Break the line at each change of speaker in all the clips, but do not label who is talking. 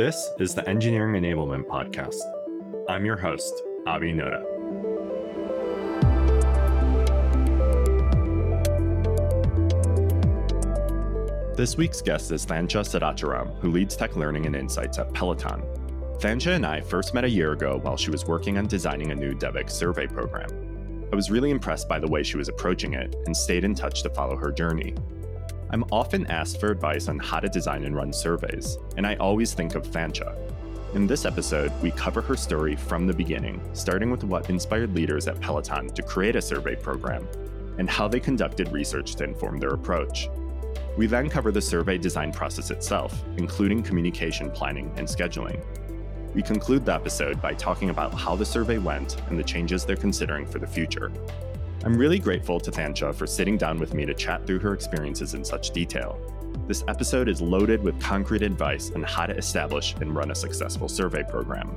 This is the Engineering Enablement Podcast. I'm your host, Abi Noda. This week's guest is Thansha Sadacharam, who leads tech learning and insights at Peloton. Thansha and I first met a year ago while she was working on designing a new DevX survey program. I was really impressed by the way she was approaching it and stayed in touch to follow her journey. I'm often asked for advice on how to design and run surveys, and I always think of Thansha. In this episode, we cover her story from the beginning, starting with what inspired leaders at Peloton to create a survey program, and how they conducted research to inform their approach. We then cover the survey design process itself, including communication planning and scheduling. We conclude the episode by talking about how the survey went and the changes they're considering for the future. I'm really grateful to Thansha for sitting down with me to chat through her experiences in such detail. This episode is loaded with concrete advice on how to establish and run a successful survey program.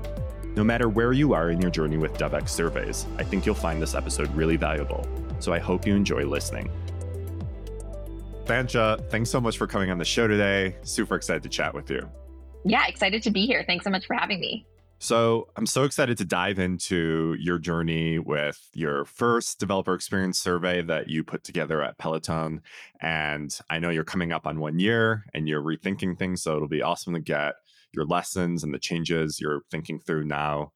No matter where you are in your journey with DevX surveys, I think you'll find this episode really valuable, so I hope you enjoy listening. Thansha, thanks so much for coming on the show today. Super excited to chat with you.
Yeah, excited to be here. Thanks so much for having me.
So I'm so excited to dive into your journey with your first developer experience survey that you put together at Peloton. And I know you're coming up on one year and you're rethinking things. So it'll be awesome to get your lessons and the changes you're thinking through now.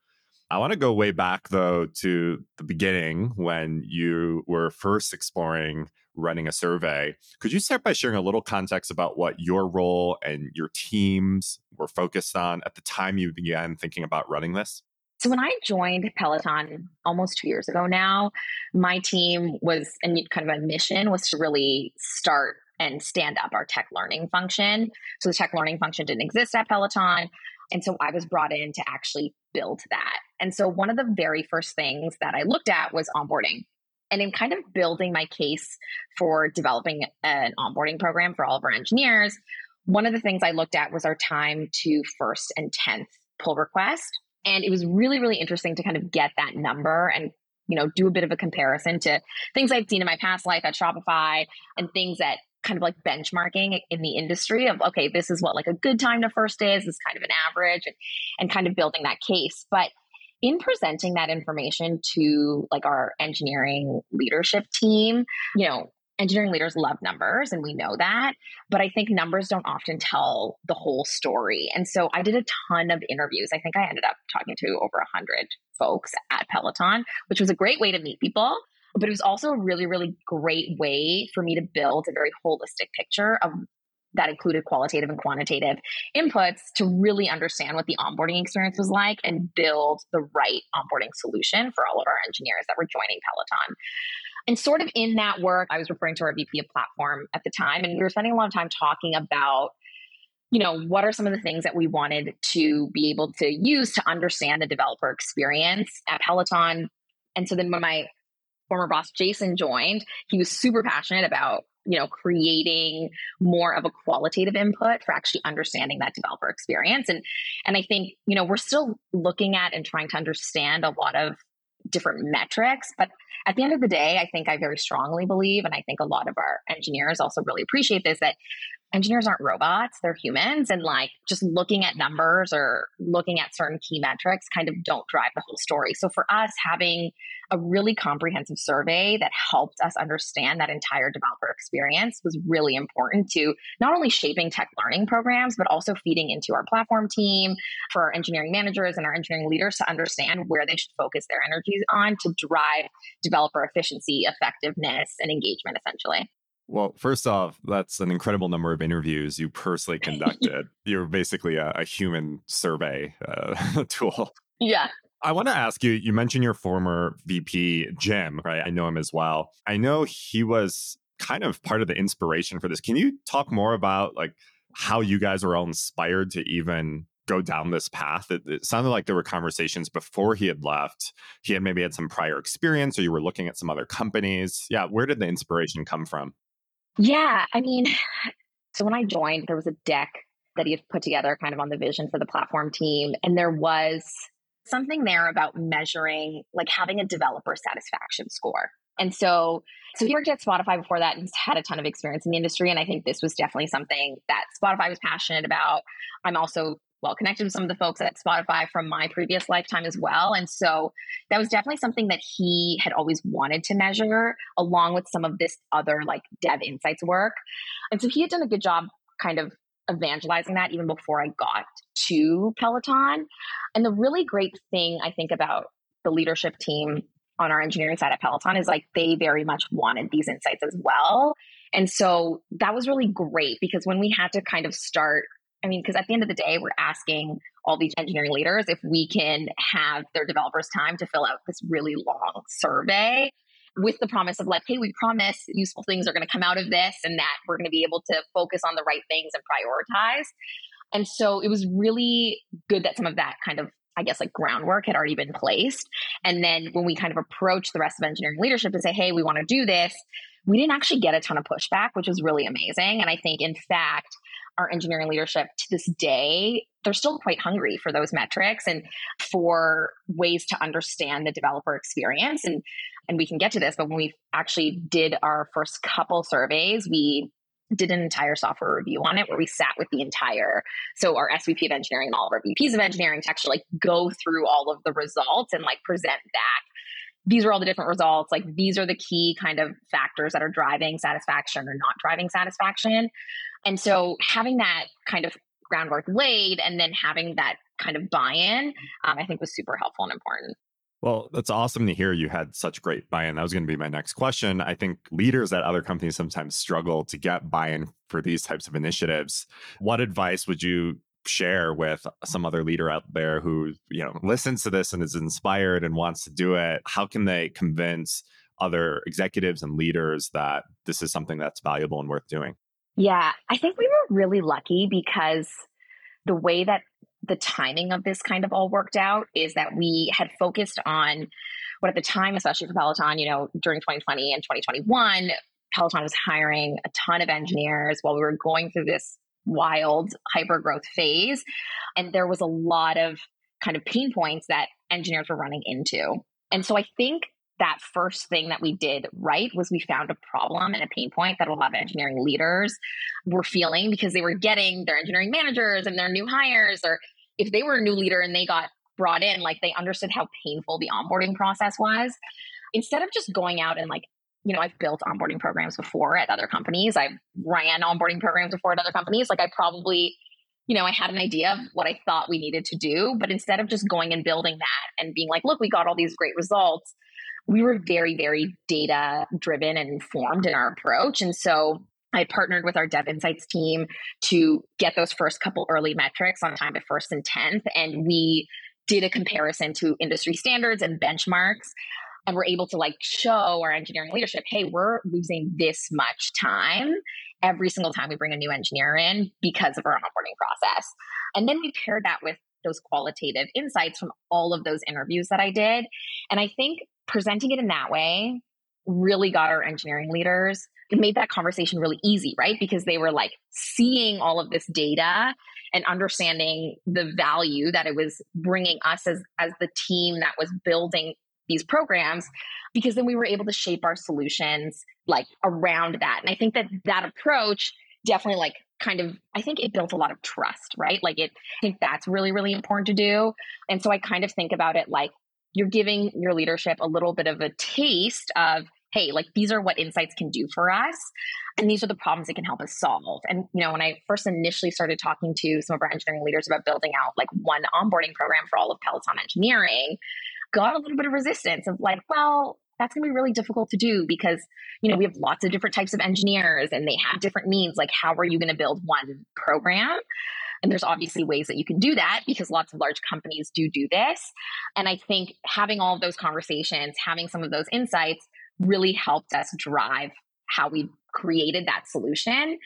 I want to go way back though to the beginning when you were first exploring running a survey. Could you start by sharing a little context about what your role and your teams were focused on at the time you began thinking about running this?
So when I joined Peloton almost two years ago now, my team was and kind of a mission was to really start and stand up our tech learning function. So the tech learning function didn't exist at Peloton. And so I was brought in to actually build that. And so one of the very first things that I looked at was onboarding. And in kind of building my case for developing an onboarding program for all of our engineers, one of the things I looked at was our time to first and 10th pull request. And it was really, really interesting to kind of get that number and you know do a bit of a comparison to things I've seen in my past life at Shopify and things that kind of like benchmarking in the industry of okay this is what like a good time to first is this is kind of an average and, and kind of building that case but in presenting that information to like our engineering leadership team, you know, engineering leaders love numbers and we know that, but I think numbers don't often tell the whole story. And so I did a ton of interviews. I think I ended up talking to over 100 folks at Peloton, which was a great way to meet people. But it was also a really, really great way for me to build a very holistic picture of that included qualitative and quantitative inputs to really understand what the onboarding experience was like and build the right onboarding solution for all of our engineers that were joining Peloton. And sort of in that work, I was referring to our VP of platform at the time, and we were spending a lot of time talking about you know, what are some of the things that we wanted to be able to use to understand the developer experience at Peloton? And so then when my former boss Jason joined, he was super passionate about you know creating more of a qualitative input for actually understanding that developer experience. And and i think you know we're still looking at and trying to understand a lot of different metrics but at the end of the day i think i very strongly believe and i think a lot of our engineers also really appreciate this that engineers aren't robots they're humans and like just looking at numbers or looking at certain key metrics kind of don't drive the whole story. So for us having a really comprehensive survey that helped us understand that entire developer experience was really important to not only shaping tech learning programs but also feeding into our platform team for our engineering managers and our engineering leaders to understand where they should focus their energies on to drive developer efficiency effectiveness and engagement essentially
well, first off, that's an incredible number of interviews you personally conducted. You're basically a, a human survey uh, tool.
Yeah.
I want to ask you you mentioned your former VP, Jim, right? I know him as well. I know he was kind of part of the inspiration for this. Can you talk more about like how you guys were all inspired to even go down this path? It, it, sounded like there were conversations before he had left. He had maybe had some prior experience, or you were looking at some other companies. Yeah, where did the inspiration come from?
Yeah, I mean, so when I joined, there was a deck that he had put together kind of on the vision for the platform team. And there was something there about measuring, like having a developer satisfaction score. And so, so he worked at Spotify before that and had a ton of experience in the industry. And I think this was definitely something that Spotify was passionate about. I'm also well connected with some of the folks at Spotify from my previous lifetime as well. And so that was definitely something that he had always wanted to measure, along with some of this other like dev insights work. And so he had done a good job kind of evangelizing that even before I got to Peloton. And the really great thing I think about the leadership team on our engineering side at Peloton is like they very much wanted these insights as well. And so that was really great because when we had to kind of start, I mean, because at the end of the day, we're asking all these engineering leaders if we can have their developers' time to fill out this really long survey with the promise of like, hey, we promise useful things are going to come out of this and that we're going to be able to focus on the right things and prioritize. And so it was really good that some of that kind of, I guess, like groundwork had already been placed. And then when we kind of approached the rest of engineering leadership and say, hey, we want to do this, we didn't actually get a ton of pushback, which was really amazing. And I think, in fact, our engineering leadership to this day, they're still quite hungry for those metrics and for ways to understand the developer experience. And and we can get to this, but when we actually did our first couple surveys, we did an entire software review on it where we sat with the entire so our SVP of engineering and all of our VPs of engineering to actually like go through all of the results and like present back these are all the different results like these are the key kind of factors that are driving satisfaction or not driving satisfaction and so having that kind of groundwork laid and then having that kind of buy-in um, i think was super helpful and important
well, that's awesome to hear you had such great buy in. That was going to be my next question. I think leaders at other companies sometimes struggle to get buy in for these types of initiatives. What advice would you share with some other leader out there who, you know, listens to this and is inspired and wants to do it? How can they convince other executives and leaders that this is something that's valuable and worth doing?
Yeah, I think we were really lucky because the way that the timing of this kind of all worked out is that we had focused on what at the time, especially for Peloton, you know, during 2020 and 2021, Peloton was hiring a ton of engineers while we were going through this wild hyper growth phase. And there was a lot of kind of pain points that engineers were running into. And so I think that first thing that we did right was we found a problem and a pain point that a lot of engineering leaders were feeling because they were getting their engineering managers and their new hires or if they were a new leader and they got brought in, like they understood how painful the onboarding process was. Instead of just going out and like, you know, I've built onboarding programs before at other companies. I've ran onboarding programs before at other companies. Like I probably, you know, I had an idea of what I thought we needed to do. But instead of just going and building that and being like, look, we got all these great results, we were very, very data driven and informed in our approach. And so I partnered with our Dev Insights team to get those first couple early metrics on time to first and 10th. And we did a comparison to industry standards and benchmarks. And we're able to like show our engineering leadership, hey, we're losing this much time every single time we bring a new engineer in because of our onboarding process. And then we paired that with those qualitative insights from all of those interviews that I did. And I think presenting it in that way really got our engineering leaders it made that conversation really easy, right? Because they were like seeing all of this data and understanding the value that it was bringing us as as the team that was building these programs because then we were able to shape our solutions like around that. And I think that that approach definitely like kind of I think it built a lot of trust, right? Like it I think that's really really important to do. And so I kind of think about it like you're giving your leadership a little bit of a taste of hey, like these are what insights can do for us. And these are the problems it can help us solve. And, you know, when I first initially started talking to some of our engineering leaders about building out like one onboarding program for all of Peloton engineering, got a little bit of resistance of like, well, that's going to be really difficult to do because you know we have lots of different types of engineers and they have different needs like how are you going to build one program and there's obviously ways that you can do that because lots of large companies do do this and i think having all of those conversations having some of those insights really helped us drive how we created that solution.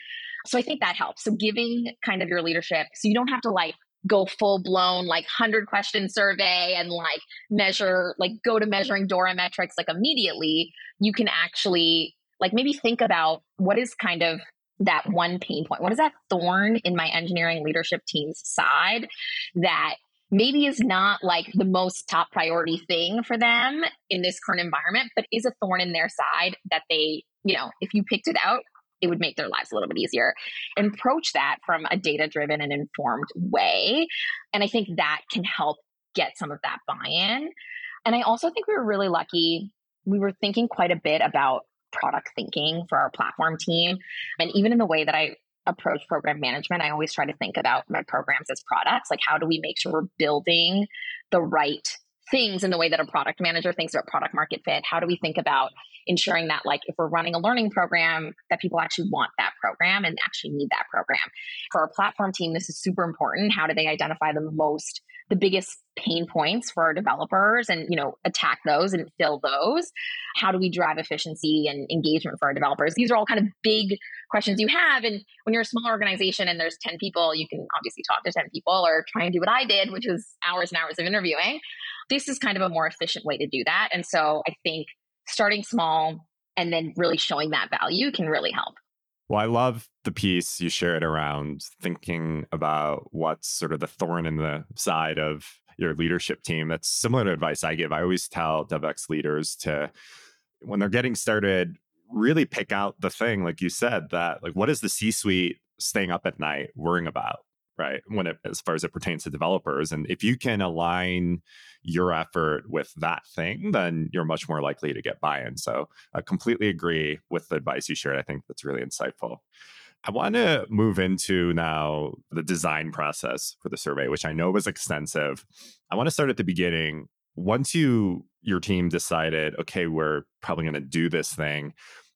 So I think that helps. So giving kind of your leadership, so you don't have to like go full blown like 100 question survey and like measure like go to measuring dora metrics like immediately you can actually like maybe think about what is kind of that one pain point. What is that thorn in my engineering leadership team's side that maybe is not like the most top priority thing for them in this current environment, but is a thorn in their side that they, you know, if you picked it out, it would make their lives a little bit easier. And approach that from a data driven and informed way. And I think that can help get some of that buy in. And I also think we were really lucky. We were thinking quite a bit about product thinking for our platform team. And even in the way that I approach program management, I always try to think about my programs as products. Like, how do we make sure we're building the right things in the way that a product manager thinks about product market fit? How do we think about ensuring that, like, if we're running a learning program, that people actually want that program and actually need that program? For our platform team, this is super important. How do they identify the most the biggest pain points for our developers and you know attack those and fill those how do we drive efficiency and engagement for our developers these are all kind of big questions you have and when you're a small organization and there's 10 people you can obviously talk to 10 people or try and do what i did which is hours and hours of interviewing this is kind of a more efficient way to do that and so i think starting small and then really showing that value can really help
well, I love the piece you shared around thinking about what's sort of the thorn in the side of your leadership team. That's similar to advice I give. I always tell DevX leaders to, when they're getting started, really pick out the thing, like you said, that like what is the C suite staying up at night worrying about? Right when it as far as it pertains to developers and if you can align your effort with that thing then you're much more likely to get buy-in. So i completely agree with the advice you shared. I think that's really insightful. I want to move into now the design process for the survey which i know was extensive. I want to start at the beginning. Once you your team decided okay we're probably going to do this thing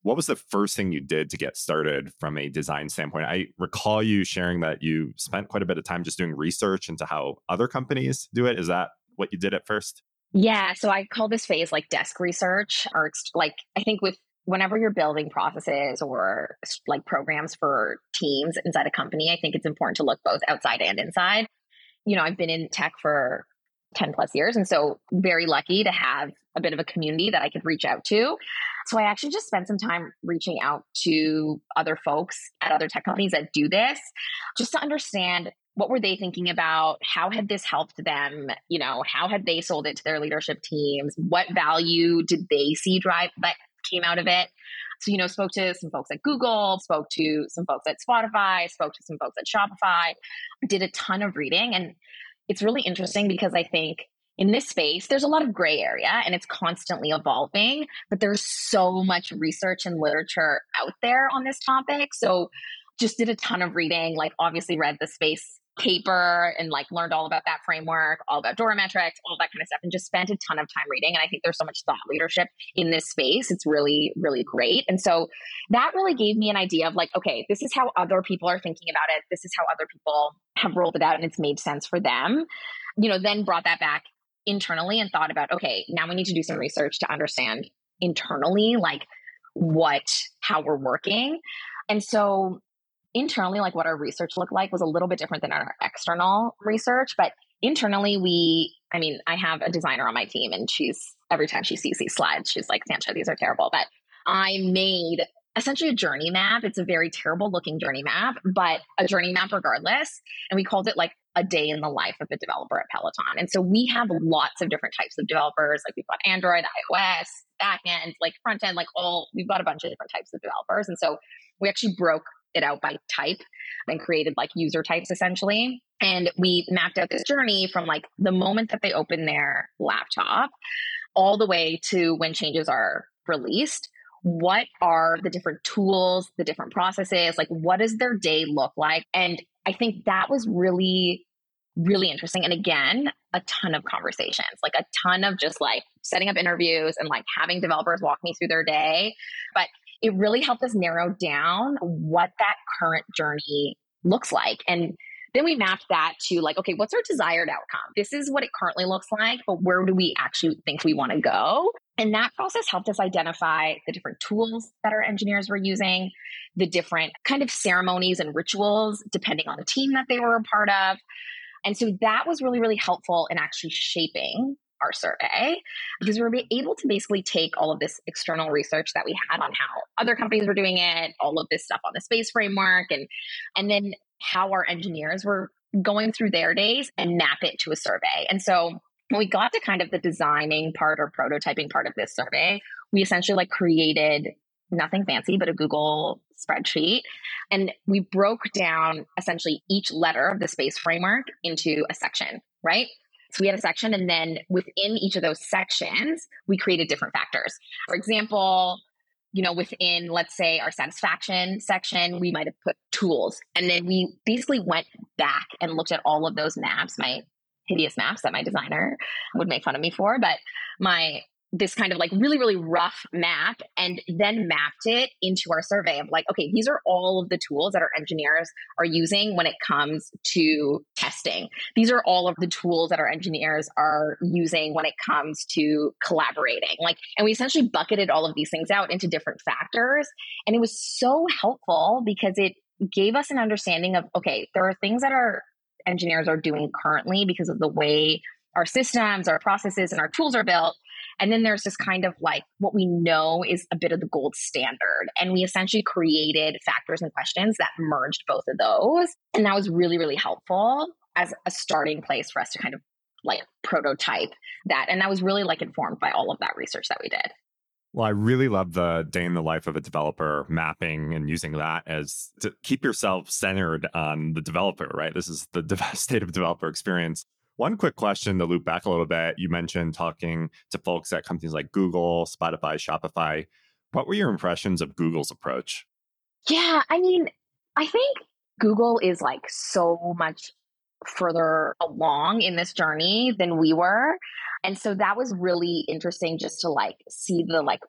what was the first thing you did to get started from a design standpoint? I recall you sharing that you spent quite a bit of time just doing research into how other companies do it. Is that what you did at first?
Yeah. So I call this phase like desk research, or like I think with whenever you're building processes or like programs for teams inside a company, I think it's important to look both outside and inside. You know, I've been in tech for 10 plus years. And so, very lucky to have a bit of a community that I could reach out to. So, I actually just spent some time reaching out to other folks at other tech companies that do this just to understand what were they thinking about how had this helped them you know how had they sold it to their leadership teams what value did they see drive that came out of it so you know spoke to some folks at google spoke to some folks at spotify spoke to some folks at shopify did a ton of reading and it's really interesting because I think in this space, there's a lot of gray area and it's constantly evolving, but there's so much research and literature out there on this topic. So just did a ton of reading, like obviously read the space paper and like learned all about that framework, all about Dora metrics, all that kind of stuff, and just spent a ton of time reading. And I think there's so much thought leadership in this space. It's really, really great. And so that really gave me an idea of like, okay, this is how other people are thinking about it. This is how other people have rolled it out and it's made sense for them. You know, then brought that back internally and thought about, okay, now we need to do some research to understand internally, like what, how we're working. And so internally, like what our research looked like was a little bit different than our external research. But internally, we, I mean, I have a designer on my team, and she's every time she sees these slides, she's like, Thansha, these are terrible. But I made essentially a journey map. It's a very terrible looking journey map, but a journey map regardless. And we called it like a day in the life of a developer at Peloton. And so we have lots of different types of developers. Like we've got Android, iOS, backend, like front end, like all, we've got a bunch of different types of developers. And so we actually broke it out by type and created like user types essentially. And we mapped out this journey from like the moment that they open their laptop all the way to when changes are released. What are the different tools, the different processes? Like, what does their day look like? And I think that was really, really interesting. And again, a ton of conversations, like a ton of just like setting up interviews and like having developers walk me through their day. But it really helped us narrow down what that current journey looks like. And then we mapped that to like, okay, what's our desired outcome? This is what it currently looks like, but where do we actually think we want to go? And that process helped us identify the different tools that our engineers were using, the different kind of ceremonies and rituals, depending on the team that they were a part of. And so that was really, really helpful in actually shaping our survey because we were able to basically take all of this external research that we had on how other companies were doing it, all of this stuff on the space framework, and and then how our engineers were going through their days and map it to a survey. And so when we got to kind of the designing part or prototyping part of this survey, we essentially like created nothing fancy, but a Google spreadsheet. And we broke down essentially each letter of the space framework into a section, right? So we had a section, and then within each of those sections, we created different factors. For example, you know, within, let's say, our satisfaction section, we might have put tools. And then we basically went back and looked at all of those maps, my hideous maps that my designer would make fun of me for, but my this kind of like really really rough map and then mapped it into our survey of like okay these are all of the tools that our engineers are using when it comes to testing. These are all of the tools that our engineers are using when it comes to collaborating. Like and we essentially bucketed all of these things out into different factors and it was so helpful because it gave us an understanding of okay there are things that our engineers are doing currently because of the way our systems our processes and our tools are built and then there's this kind of like what we know is a bit of the gold standard. And we essentially created factors and questions that merged both of those. And that was really, really helpful as a starting place for us to kind of like prototype that. And that was really like informed by all of that research that we did.
Well, I really love the day in the life of a developer mapping and using that as to keep yourself centered on the developer, right? This is the state of developer experience. One quick question to loop back a little bit. You mentioned talking to folks at companies like Google, Spotify, Shopify. What were your impressions of Google's approach?
Yeah, I mean, I think Google is like so much further along in this journey than we were. And so that was really interesting just to like see the like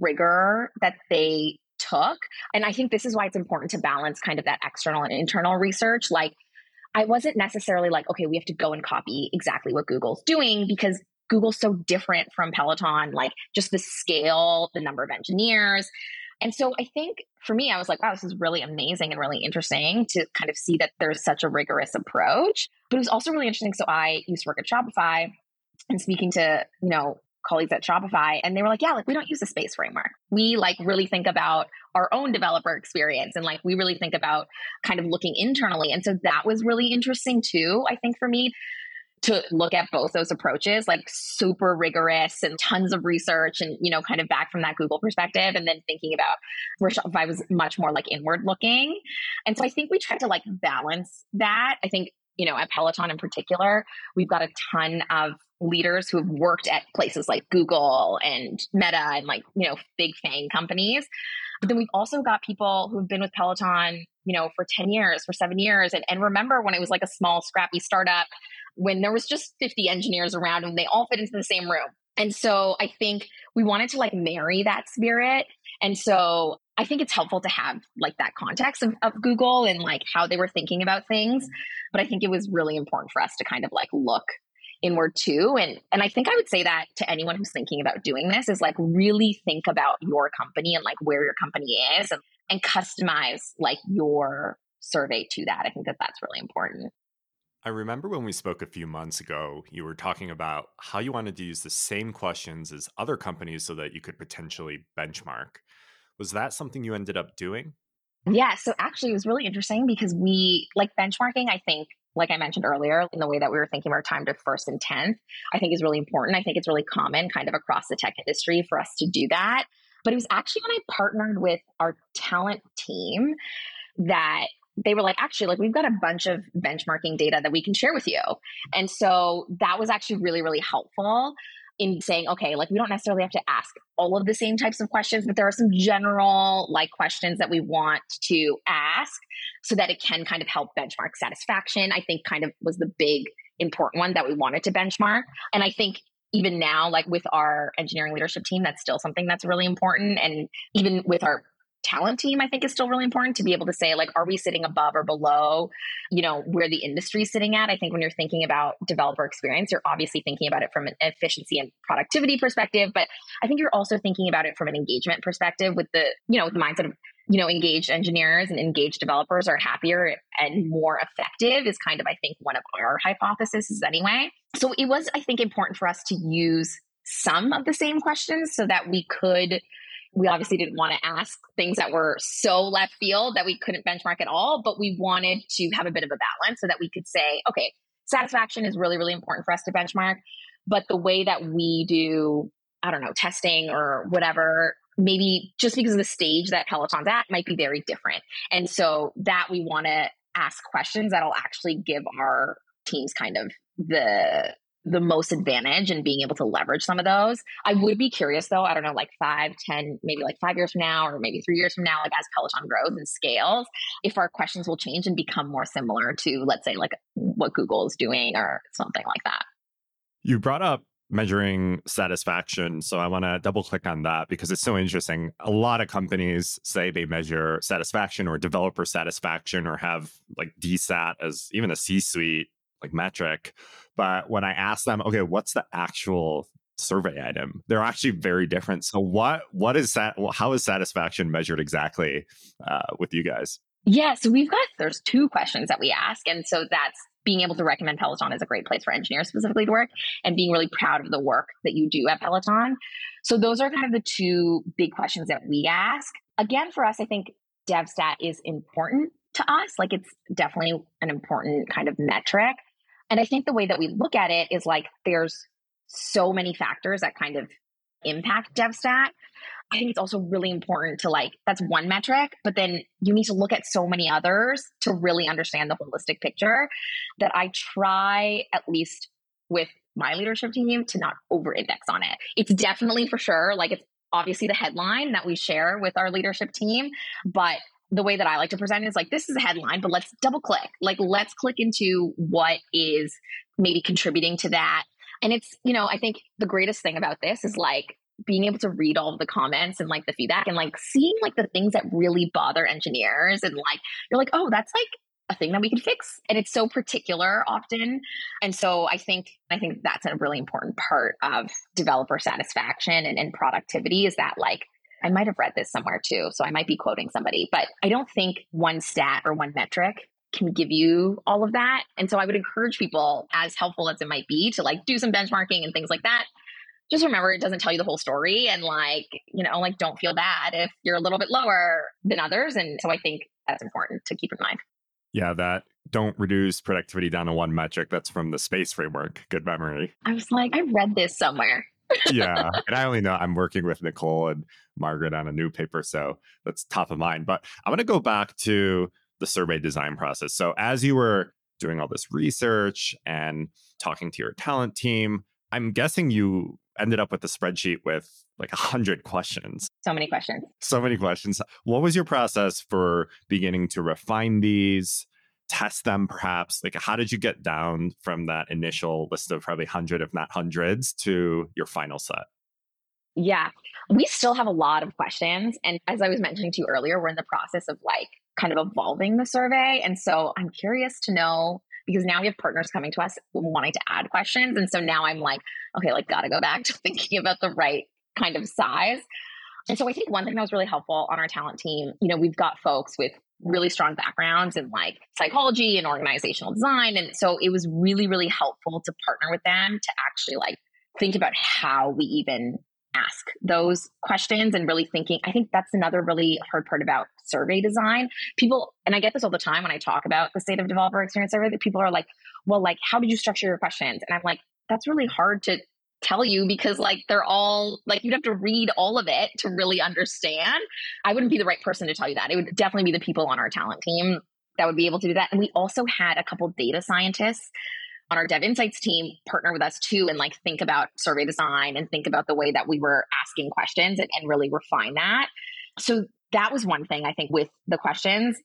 rigor that they took. And I think this is why it's important to balance kind of that external and internal research. Like I wasn't necessarily like, okay, we have to go and copy exactly what Google's doing because Google's so different from Peloton, like just the scale, the number of engineers. And so I think for me, I was like, wow, this is really amazing and really interesting to kind of see that there's such a rigorous approach. But it was also really interesting. So I used to work at Shopify and speaking to, you know, colleagues at Shopify and they were like, yeah, like we don't use a space framework. We like really think about our own developer experience and like we really think about kind of looking internally. And so that was really interesting too, I think for me to look at both those approaches, like super rigorous and tons of research and, you know, kind of back from that Google perspective and then thinking about where Shopify was much more like inward looking. And so I think we tried to like balance that. I think you know, at Peloton in particular, we've got a ton of leaders who have worked at places like Google and Meta and like, you know, big FANG companies. But then we've also got people who've been with Peloton, you know, for 10 years, for seven years. And, and remember when it was like a small, scrappy startup, when there was just 50 engineers around and they all fit into the same room. And so I think we wanted to like marry that spirit. And so I think it's helpful to have like that context of, of Google and like how they were thinking about things. But I think it was really important for us to kind of like look inward too. And and I think I would say that to anyone who's thinking about doing this is like really think about your company and like where your company is and, and customize like your survey to that. I think that that's really important.
I remember when we spoke a few months ago, you were talking about how you wanted to use the same questions as other companies so that you could potentially benchmark. Was that something you ended up doing?
Yeah, so actually it was really interesting because we like benchmarking, I think, like I mentioned earlier, in the way that we were thinking of our time to first and 10th, I think is really important. I think it's really common kind of across the tech industry for us to do that. But it was actually when I partnered with our talent team that they were like, actually, like we've got a bunch of benchmarking data that we can share with you. And so that was actually really, really helpful in saying, okay, like we don't necessarily have to ask all of the same types of questions, but there are some general like questions that we want to ask so that it can kind of help benchmark satisfaction. I think kind of was the big important one that we wanted to benchmark. And I think even now, like with our engineering leadership team, that's still something that's really important. And even with our talent team i think is still really important to be able to say like are we sitting above or below you know where the industry is sitting at? I think when you're thinking about developer experience you're obviously thinking about it from an efficiency and productivity perspective but i think you're also thinking about it from an engagement perspective with the you know with the mindset of you know engaged engineers and engaged developers are happier and more effective is kind of i think one of our hypotheses anyway. So it was i think important for us to use some of the same questions so that we could we obviously didn't want to ask things that were so left field that we couldn't benchmark at all, but we wanted to have a bit of a balance so that we could say, okay, satisfaction is really, really important for us to benchmark. But the way that we do, I don't know, testing or whatever maybe just because of the stage that Peloton's at might be very different. And so that we want to ask questions that'll actually give our teams kind of the the most advantage in being able to leverage some of those. I would be curious though, I don't know, like five, ten, maybe like five years from now, or maybe three years from now, like as Peloton grows and scales, if our questions will change and become more similar to, let's say, like what Google is doing or something like that.
You brought up measuring satisfaction. So I want to double click on that because it's so interesting. A lot of companies say they measure satisfaction or developer satisfaction or have like DSAT as even a C suite like metric. But when I ask them, okay, what's the actual survey item? They're actually very different. So what what is that? How is satisfaction measured exactly uh, with you guys?
Yeah, so we've got there's two questions that we ask, and so that's being able to recommend Peloton is a great place for engineers specifically to work and being really proud of the work that you do at Peloton. So those are kind of the two big questions that we ask. Again, for us, I think DevStat is important to us. Like it's definitely an important kind of metric. And I think the way that we look at it is like there's so many factors that kind of impact DevStat. I think it's also really important to like, that's one metric, but then you need to look at so many others to really understand the holistic picture that I try, at least with my leadership team, to not over index on it. It's definitely for sure, like, it's obviously the headline that we share with our leadership team, but the way that I like to present it is like, this is a headline, but let's double click. Like, let's click into what is maybe contributing to that. And it's, you know, I think the greatest thing about this is like being able to read all of the comments and like the feedback and like seeing like the things that really bother engineers and like you're like oh that's like a thing that we can fix and it's so particular often and so i think i think that's a really important part of developer satisfaction and, and productivity is that like i might have read this somewhere too so i might be quoting somebody but i don't think one stat or one metric can give you all of that. And so i would encourage people as helpful as it might be to like do some benchmarking and things like that. Just remember it doesn't tell you the whole story and like you know like don't feel bad if you're a little bit lower than others. And so i think that's important to keep in mind.
Yeah that don't reduce productivity down to one metric. That's from the space framework. Good memory.
I was like i read this somewhere
yeah and i only know i'm working with nicole and margaret on a new paper so that's top of mind but i'm going to go back to the survey design process so as you were doing all this research and talking to your talent team i'm guessing you ended up with a spreadsheet with like a hundred questions.
So many questions.
So many questions. What was your process for beginning to refine these, test them perhaps? Like how did you get down from that initial list of probably hundred, if not hundreds, to your final set?
Yeah, we still have a lot of questions. And as I was mentioning to you earlier, we're in the process of like kind of evolving the survey. And so I'm curious to know because now we have partners coming to us wanting to add questions. And so now I'm like, okay, like, gotta go back to thinking about the right kind of size. And so I think one thing that was really helpful on our talent team, you know, we've got folks with really strong backgrounds in like psychology and organizational design. And so it was really, really helpful to partner with them to actually like think about how we even ask those questions and really thinking. I think that's another really hard part about survey design. People, and I get this all the time when I talk about the state of developer experience survey, that people are like, well, like, how did you structure your questions? And I'm like, that's really hard to tell you because like they're all like you'd have to read all of it to really understand. I wouldn't be the right person to tell you that. It would definitely be the people on our talent team that would be able to do that. And we also had a couple data scientists on our dev insights team partner with us too and like think about survey design and think about the way that we were asking questions and, and really refine that so that was one thing i think with the questions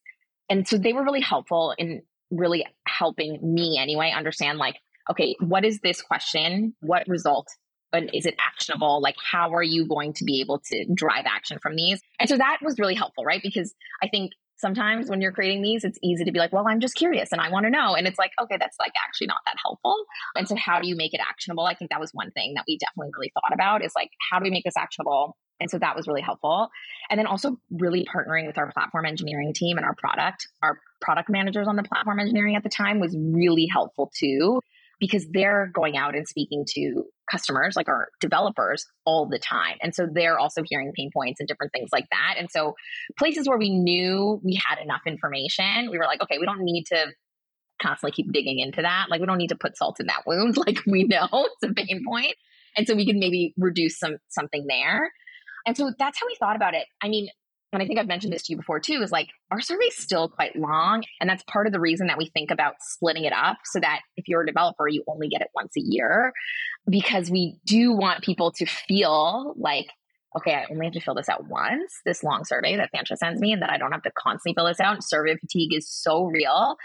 and so they were really helpful in really helping me anyway understand like okay what is this question what result and is it actionable like how are you going to be able to drive action from these and so that was really helpful right because i think sometimes when you're creating these, it's easy to be like, well, I'm just curious and I want to know. And it's like, okay, that's like actually not that helpful. And so, how do you make it actionable? I think that was one thing that we definitely really thought about is like, how do we make this actionable? And so that was really helpful. And then also really partnering with our platform engineering team and our product, our product managers on the platform engineering at the time was really helpful too because they're going out and speaking to customers, like our developers, all the time. And so they're also hearing pain points and different things like that. And so places where we knew we had enough information, we were like, okay, we don't need to constantly keep digging into that. Like we don't need to put salt in that wound. Like we know it's a pain point. And so we can maybe reduce some something there. And so that's how we thought about it. I mean, and I think I've mentioned this to you before too, is like our survey's still quite long. And that's part of the reason that we think about splitting it up so that if you're a developer, you only get it once a year, because we do want people to feel like, okay, I only have to fill this out once, this long survey that Thansha sends me, and that I don't have to constantly fill this out. Survey fatigue is so real.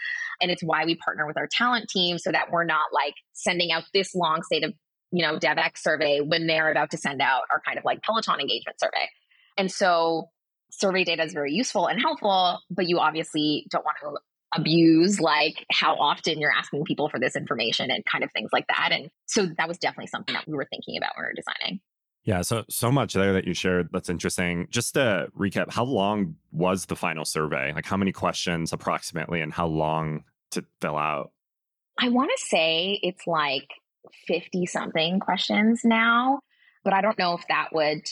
And it's why we partner with our talent team so that we're not like sending out this long state of, you know, DevX survey when they're about to send out our kind of like Peloton engagement survey. And so survey data is very useful and helpful, but you obviously don't want to abuse like how often you're asking people for this information and kind of things like that. And so that was definitely something that we were thinking about when we were designing.
Yeah, so so much there that you shared that's interesting. Just to recap, how long was the final survey? Like how many questions approximately and how long to fill out?
I want to say it's like 50 something questions now, but I don't know if that would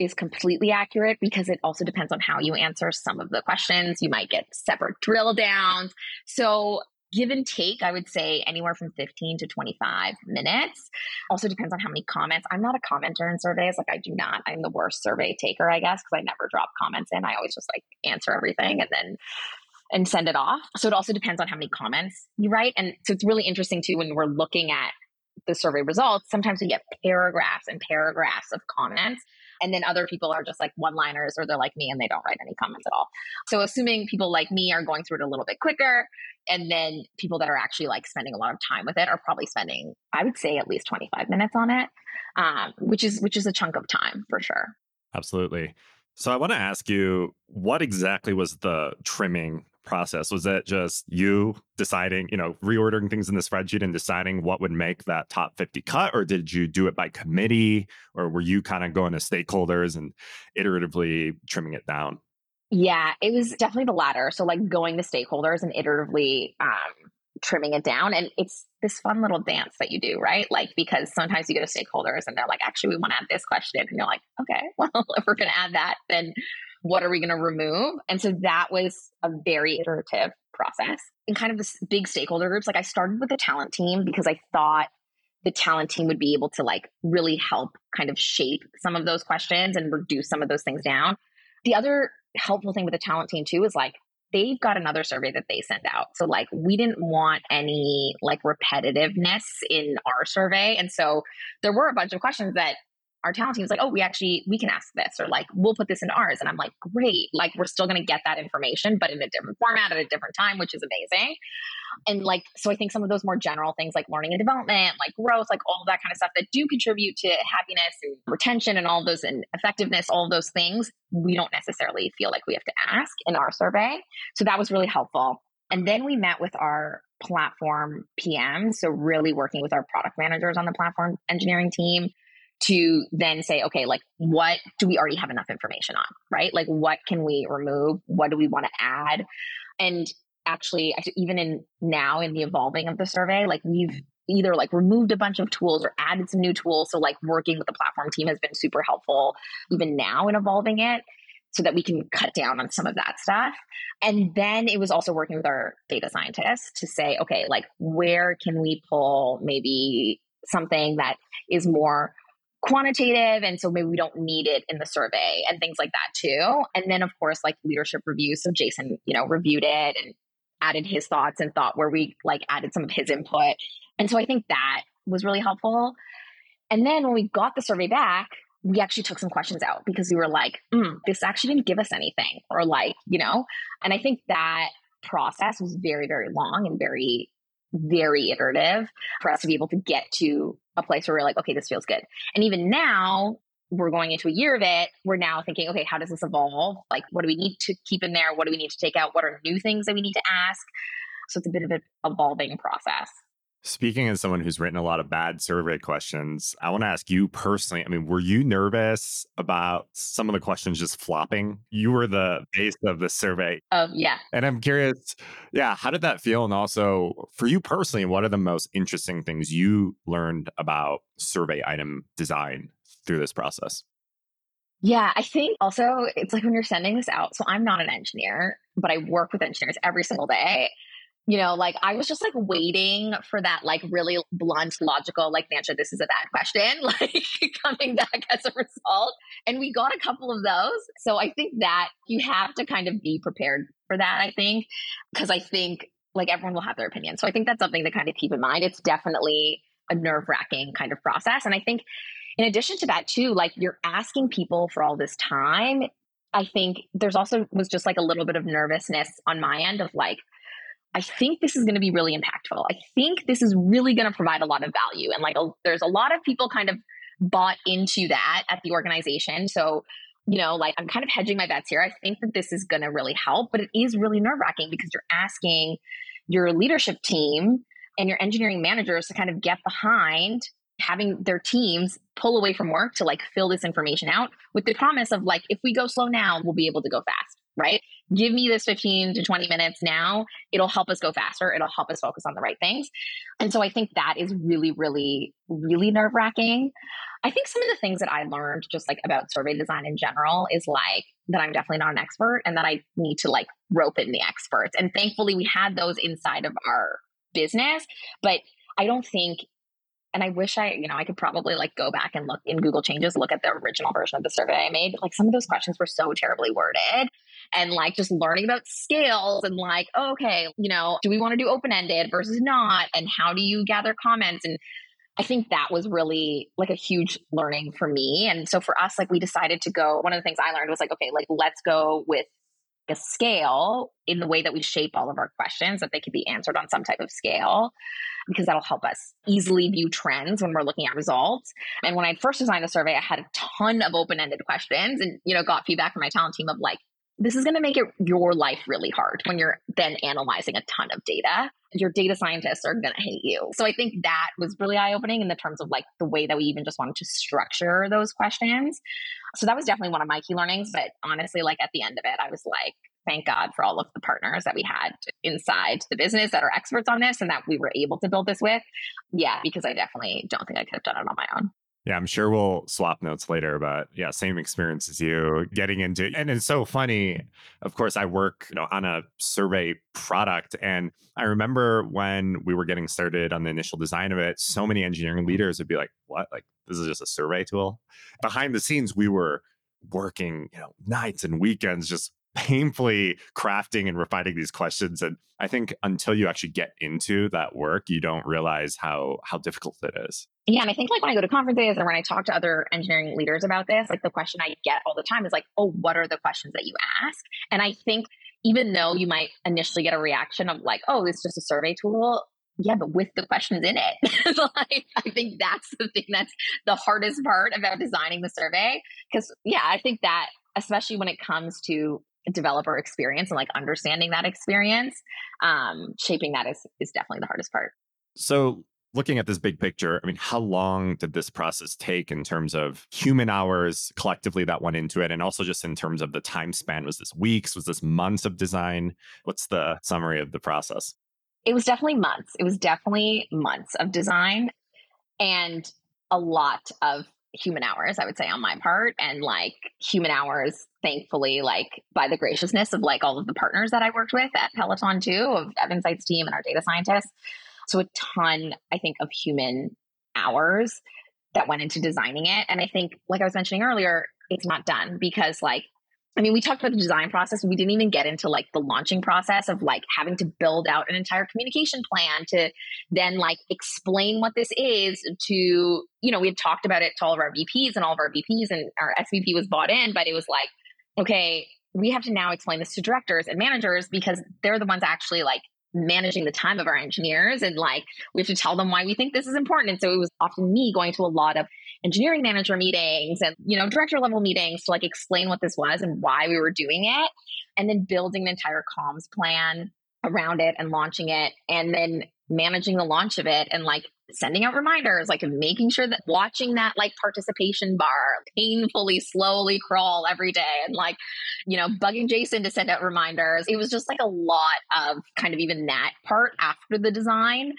is completely accurate because it also depends on how you answer some of the questions. You might get separate drill downs. So, give and take, I would say anywhere from 15 to 25 minutes. Also depends on how many comments. I'm not a commenter in surveys. Like, I do not. I'm the worst survey taker, I guess, because I never drop comments in. I always just like answer everything and then and send it off. So it also depends on how many comments you write. And so it's really interesting too when we're looking at the survey results. Sometimes we get paragraphs and paragraphs of comments. And then other people are just like one liners or they're like me and they don't write any comments at all. So assuming people like me are going through it a little bit quicker, and then people that are actually like spending a lot of time with it are probably spending, I would say, at least 25 minutes on it, um, which is which is a chunk of time for sure.
Absolutely. So I want to ask you, what exactly was the trimming process? Was it just you deciding, you know, reordering things in the spreadsheet and deciding what would make that top 50 cut? Or did you do it by committee? Or were you kind of going to stakeholders and iteratively trimming it down?
Yeah, it was definitely the latter. So, like going to stakeholders and iteratively um, trimming it down. And it's this fun little dance that you do, right? Like, because sometimes you go to stakeholders and they're like, actually, we want to add this question. And you're like, okay, well, if we're going to add that, then what are we going to remove? And so that was a very iterative process. And kind of this big stakeholder groups, like I started with the talent team because I thought the talent team would be able to like really help kind of shape some of those questions and reduce some of those things down. The other helpful thing with the talent team too is like they've got another survey that they send out. So like we didn't want any like repetitiveness in our survey. And so there were a bunch of questions that our talent team is like, oh, we actually we can ask this, or like we'll put this into ours. And I'm like, great, like we're still gonna get that information, but in a different format at a different time, which is amazing. And like, so I think some of those more general things like learning and development, like growth, like all that kind of stuff that do contribute to happiness and retention and all those and effectiveness, all those things, we don't necessarily feel like we have to ask in our survey. So that was really helpful. And then we met with our platform PM. So, really working with our product managers on the platform engineering team to then say, okay, like what do we already have enough information on, right? Like what can we remove? What do we want to add? And actually, even in now in the evolving of the survey, like we've either like removed a bunch of tools or added some new tools. So like working with the platform team has been super helpful even now in evolving it so that we can cut down on some of that stuff. And then it was also working with our data scientists to say, okay, like where can we pull maybe something that is more quantitative and so maybe we don't need it in the survey and things like that too. And then of course like leadership reviews. So jason you know reviewed it and added his thoughts and thought where we like added some of his input. And so i think that was really helpful. And then when we got the survey back we actually took some questions out because we were like mm, this actually didn't give us anything or like you know? And i think that process was very very long and very very iterative for us to be able to get to a place where we're like, okay, this feels good. And even now, we're going into a year of it. We're now thinking, okay, how does this evolve? Like, what do we need to keep in there? What do we need to take out? What are new things that we need to ask? So it's a bit of an evolving process.
Speaking as someone who's written a lot of bad survey questions, I want to ask you personally. I mean, were you nervous about some of the questions just flopping? You were the base of the survey.
Oh, yeah.
And I'm curious, yeah, how did that feel? And also, for you personally, what are the most interesting things you learned about survey item design through this process?
Yeah, I think also it's like when you're sending this out. So I'm not an engineer, but I work with engineers every single day you know, like I was just like waiting for that like really blunt, logical, like, Thansha, this is a bad question, like coming back as a result. And we got a couple of those. So I think that you have to kind of be prepared for that, I think, because I think like everyone will have their opinion. So I think that's something to kind of keep in mind. It's definitely a nerve wracking kind of process. And I think in addition to that, too, like you're asking people for all this time. I think there's also was just like a little bit of nervousness on my end of like, I think this is going to be really impactful. I think this is really going to provide a lot of value. And like, a, there's a lot of people kind of bought into that at the organization. So, you know, like I'm kind of hedging my bets here. I think that this is going to really help, but it is really nerve wracking because you're asking your leadership team and your engineering managers to kind of get behind having their teams pull away from work to like fill this information out with the promise of like, if we go slow now, we'll be able to go fast, right? Give me this 15 to 20 minutes now. It'll help us go faster. It'll help us focus on the right things. And so I think that is really, really, really nerve wracking. I think some of the things that I learned just like about survey design in general is like that I'm definitely not an expert and that I need to like rope in the experts. And thankfully we had those inside of our business, but I don't think and I wish I, you know, I could probably like go back and look in Google Changes, look at the original version of the survey I made. Like some of those questions were so terribly worded. And like just learning about scales and like, oh, okay, you know, do we want to do open ended versus not? And how do you gather comments? And I think that was really like a huge learning for me. And so for us, like we decided to go, one of the things I learned was like, okay, like let's go with a scale in the way that we shape all of our questions that they could be answered on some type of scale because that'll help us easily view trends when we're looking at results. And when I first designed the survey, I had a ton of open-ended questions and you know got feedback from my talent team of like this is going to make it your life really hard when you're then analyzing a ton of data. Your data scientists are going to hate you. So I think that was really eye opening in the terms of like the way that we even just wanted to structure those questions. So that was definitely one of my key learnings. But honestly, like at the end of it, I was like, thank God for all of the partners that we had inside the business that are experts on this and that we were able to build this with. Yeah, because I definitely don't think I could have done it on my own.
Yeah, I'm sure we'll swap notes later, but yeah, same experience as you getting into and it's so funny. Of course, I work, you know, on a survey product and I remember when we were getting started on the initial design of it, so many engineering leaders would be like, "What? Like this is just a survey tool?" Behind the scenes, we were working, you know, nights and weekends just painfully crafting and refining these questions and i think until you actually get into that work you don't realize how how difficult it is
yeah and i think like when i go to conferences and when i talk to other engineering leaders about this like the question i get all the time is like oh what are the questions that you ask and i think even though you might initially get a reaction of like oh it's just a survey tool yeah, but with the questions in it. like, I think that's the thing that's the hardest part about designing the survey. Because, yeah, I think that, especially when it comes to developer experience and like understanding that experience um shaping that is is definitely the hardest part.
So looking at this big picture i mean how long did this process take in terms of human hours collectively that went into it? And also just in terms of the time span was this weeks? Was this months of design? What's the summary of the process?
It was definitely months. It was definitely months of design and a lot of human hours i would say on my part. And like human hours thankfully like by the graciousness of like all of the partners that i worked with at peloton too of dev insights team and our data scientists. So a ton i think of human hours that went into designing it. And i think like i was mentioning earlier it's not done because like I mean, we talked about the design process. We didn't even get into like the launching process of like having to build out an entire communication plan to then like explain what this is to, you know, we had talked about it to all of our VPs and all of our VPs and our SVP was bought in, but it was like, okay, we have to now explain this to directors and managers because they're the ones actually like managing the time of our engineers and like we have to tell them why we think this is important. And so it was often me going to a lot of engineering manager meetings and you know director level meetings to like explain what this was and why we were doing it and then building an entire comms plan around it and launching it and then managing the launch of it and like sending out reminders like making sure that watching that like participation bar painfully slowly crawl every day and like you know bugging jason to send out reminders. It was just like a lot of kind of even that part after the design.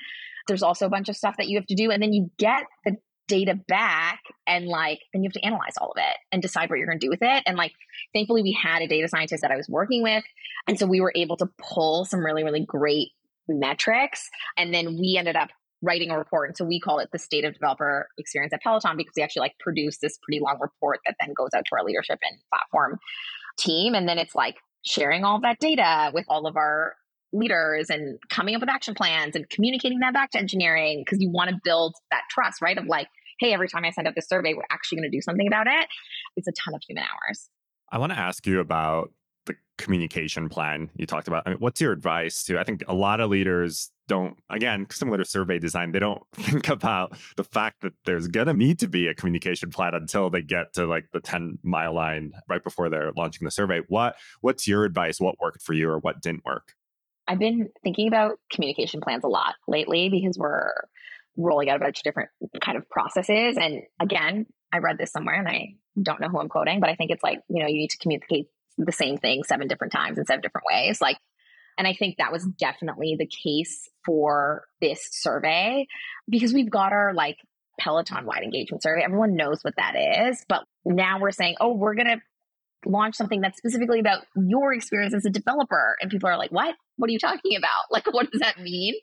There's also a bunch of stuff that you have to do and then you get the data back and like then you have to analyze all of it and decide what you're going to do with it and like thankfully we had a data scientist that i was working with and so we were able to pull some really really great metrics. And then we ended up writing a report. And so we call it the state of developer experience at Peloton because we actually like produce this pretty long report that then goes out to our leadership and platform team. And then it's like sharing all that data with all of our leaders and coming up with action plans and communicating that back to engineering because you want to build that trust, right? Of like, hey, every time I send out this survey, we're actually going to do something about it. It's a ton of human hours.
I want to ask you about the communication plan you talked about. I mean, what's your advice to? I think a lot of leaders don't, again, similar to survey design, they don't think about the fact that there's going to need to be a communication plan until they get to like the 10 mile line right before they're launching the survey. What What's your advice? What worked for you or what didn't work?
I've been thinking about communication plans a lot lately because we're rolling out a bunch of different kind of processes. And again, I read this somewhere and I don't know who I'm quoting, but I think it's like, you know, you need to communicate the same thing seven different times in seven different ways. Like, and I think that was definitely the case for this survey because we've got our like Peloton wide engagement survey. Everyone knows what that is. But now we're saying, oh, we're going to launch something that's specifically about your experience as a developer. And people are like, what? What are you talking about? Like, what does that mean?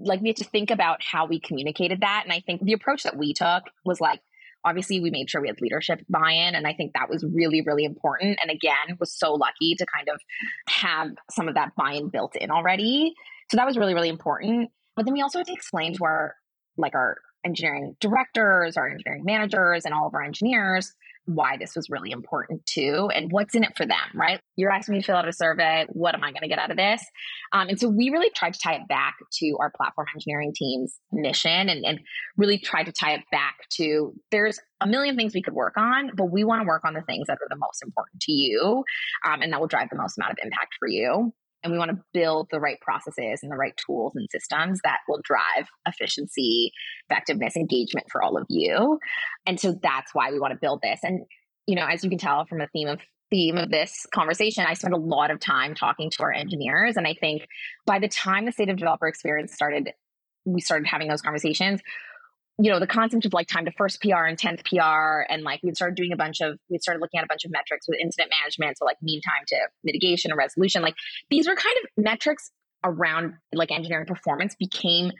Like, we had to think about how we communicated that. And I think the approach that we took was like, obviously we made sure we had leadership buy-in and i think that was really really important and again was so lucky to kind of have some of that buy-in built in already so that was really really important but then we also had to explain to our like our engineering directors our engineering managers and all of our engineers why this was really important too and what's in it for them, right? You're asking me to fill out a survey. What am I going to get out of this? Um, and so we really tried to tie it back to our platform engineering team's mission and, and really tried to tie it back to there's a million things we could work on, but we want to work on the things that are the most important to you um, and that will drive the most amount of impact for you and we want to build the right processes and the right tools and systems that will drive efficiency, effectiveness, engagement for all of you. And so that's why we want to build this. And you know, as you can tell from the theme of theme of this conversation, I spent a lot of time talking to our engineers. And I think by the time the state of developer experience started, we started having those conversations, you know, the concept of like time to first PR and 10th PR. And like we started doing a bunch of, we started looking at a bunch of metrics with incident management. So like mean time to mitigation and resolution. Like these were kind of metrics around like engineering performance became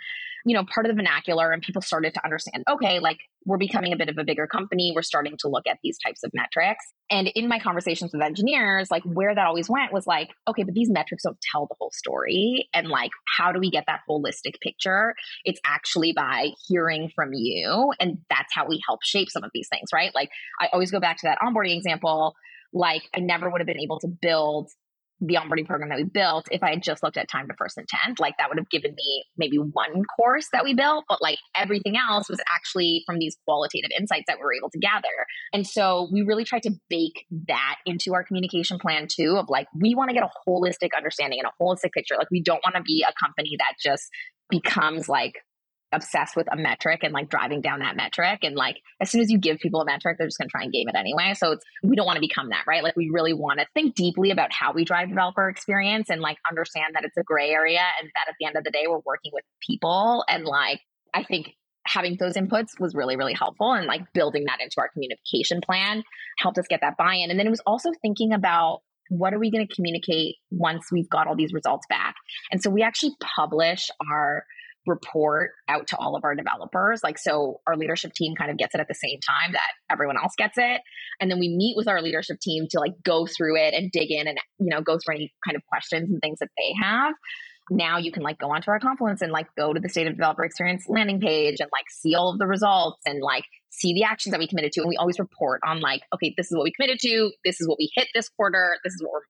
you know part of the vernacular and people started to understand okay like we're becoming a bit of a bigger company we're starting to look at these types of metrics. And in my conversations with engineers like where that always went was like okay but these metrics don't tell the whole story. And like how do we get that holistic picture? It's actually by hearing from you. And that's how we help shape some of these things right? Like i always go back to that onboarding example. Like i never would have been able to build the onboarding program that we built if I had just looked at time to first intent. Like that would have given me maybe one course that we built, but like everything else was actually from these qualitative insights that we were able to gather. And so we really tried to bake that into our communication plan too of like, we want to get a holistic understanding and a holistic picture. Like we don't want to be a company that just becomes like obsessed with a metric and like driving down that metric. And like as soon as you give people a metric, they're just going to try and game it anyway. So it's, we don't want to become that, right? Like we really want to think deeply about how we drive developer experience and like understand that it's a gray area and that at the end of the day, we're working with people. And like, I think having those inputs was really, really helpful. And like building that into our communication plan helped us get that buy in. And then it was also thinking about what are we going to communicate once we've got all these results back? And so we actually publish our report out to all of our developers. Like, so our leadership team kind of gets it at the same time that everyone else gets it. And then we meet with our leadership team to like go through it and dig in and, you know, go through any kind of questions and things that they have now you can like go onto our Confluence and like go to the state of developer experience landing page and like see all of the results and like see the actions that we committed to. And we always report on like, okay, this is what we committed to. This is what we hit this quarter. This is what we're,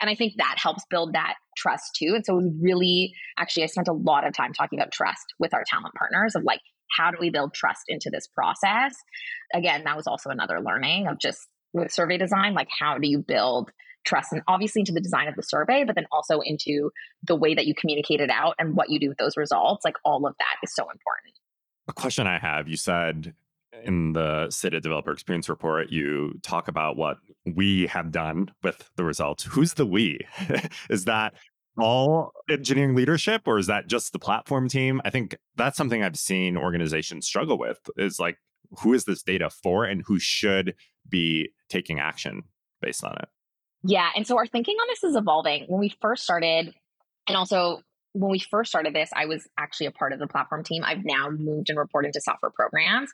and I think that helps build that trust too. And so was really, actually, I spent a lot of time talking about trust with our talent partners of like, how do we build trust into this process? Again, that was also another learning of just with survey design, like how do you build trust and obviously into the design of the survey, but then also into the way that you communicate it out and what you do with those results. Like all of that is so important.
A question I have you said in the of Developer Experience report, you talk about what we have done with the results. Who's the we? is that mm. all engineering leadership or is that just the platform team? I think that's something I've seen organizations struggle with is like, who is this data for and who should be taking action based on it?
Yeah. And so our thinking on this is evolving. When we first started, and also when we first started this, I was actually a part of the platform team. I've now moved and reported to software programs.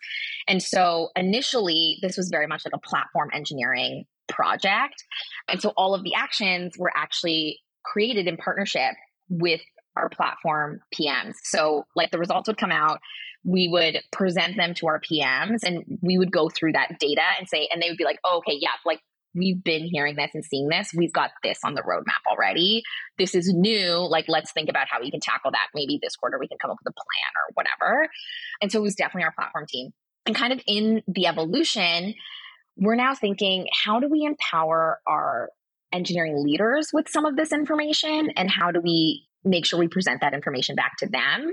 And so initially, this was very much like a platform engineering project. And so all of the actions were actually created in partnership with our platform PMs. So, like the results would come out, we would present them to our PMs and we would go through that data and say, and they would be like, oh, okay, yeah, like we've been hearing this and seeing this. We've got this on the roadmap already. This is new. Like, let's think about how we can tackle that. Maybe this quarter we can come up with a plan or whatever. And so it was definitely our platform team. And kind of in the evolution, we're now thinking, how do we empower our engineering leaders with some of this information? And how do we make sure we present that information back to them?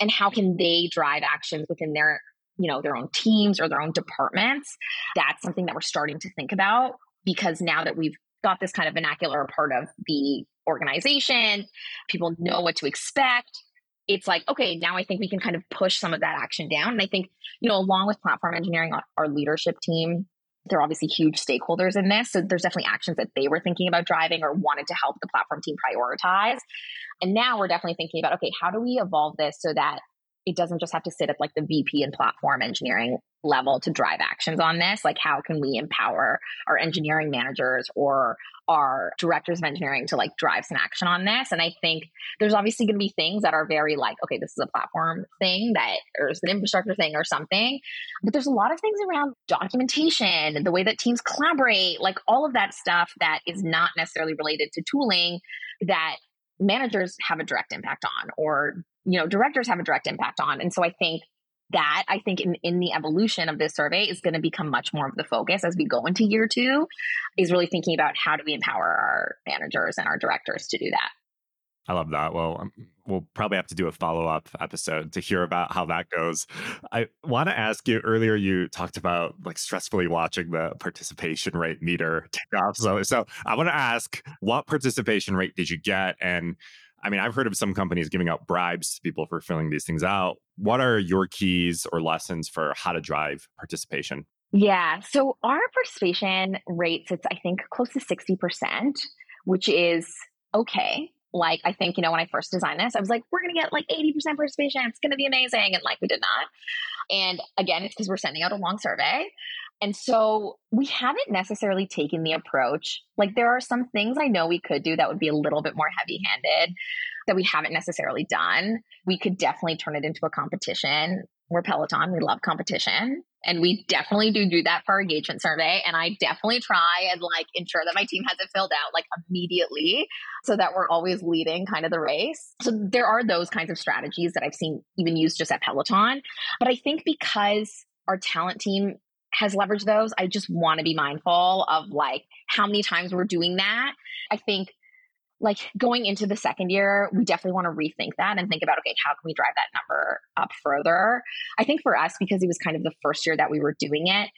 And how can they drive actions within their you know their own teams or their own departments that's something that we're starting to think about because now that we've got this kind of vernacular part of the organization, people know what to expect. It's like, okay, now I think we can kind of push some of that action down. And I think, you know, along with platform engineering, our leadership team, they're obviously huge stakeholders in this. So there's definitely actions that they were thinking about driving or wanted to help the platform team prioritize. And now we're definitely thinking about, okay, how do we evolve this so that it doesn't just have to sit at like the VP and platform engineering level to drive actions on this. Like, how can we empower our engineering managers or our directors of engineering to like drive some action on this? And I think there's obviously going to be things that are very like, okay, this is a platform thing that, or it's an infrastructure thing or something. But there's a lot of things around documentation, the way that teams collaborate, like all of that stuff that is not necessarily related to tooling that managers have a direct impact on or you know directors have a direct impact on and so i think that I think in, in the evolution of this survey is going to become much more of the focus as we go into year two is really thinking about how do we empower our managers and our directors to do that.
I love that. Well, um, we'll probably have to do a follow up episode to hear about how that goes. I want to ask you earlier, you talked about like stressfully watching the participation rate meter take off. So, so I want to ask what participation rate did you get? And I mean, I've heard of some companies giving out bribes to people for filling these things out. What are your keys or lessons for how to drive participation?
Yeah. So our participation rate sits, I think, close to 60%, which is okay. Like, I think, you know, when I first designed this, I was like, we're going to get like 80% participation. It's going to be amazing. And like, we did not. And again, it's because we're sending out a long survey. And so we haven't necessarily taken the approach. Like, there are some things I know we could do that would be a little bit more heavy handed that we haven't necessarily done. We could definitely turn it into a competition. We're Peloton, we love competition. And we definitely do do that for our engagement survey. And I definitely try and like ensure that my team has it filled out like immediately so that we're always leading kind of the race. So there are those kinds of strategies that I've seen even used just at Peloton. But I think because our talent team has leveraged those. I just want to be mindful of like how many times we're doing that. I think like going into the second year, we definitely want to rethink that and think about okay, how can we drive that number up further? I think for us, because it was kind of the first year that we were doing it,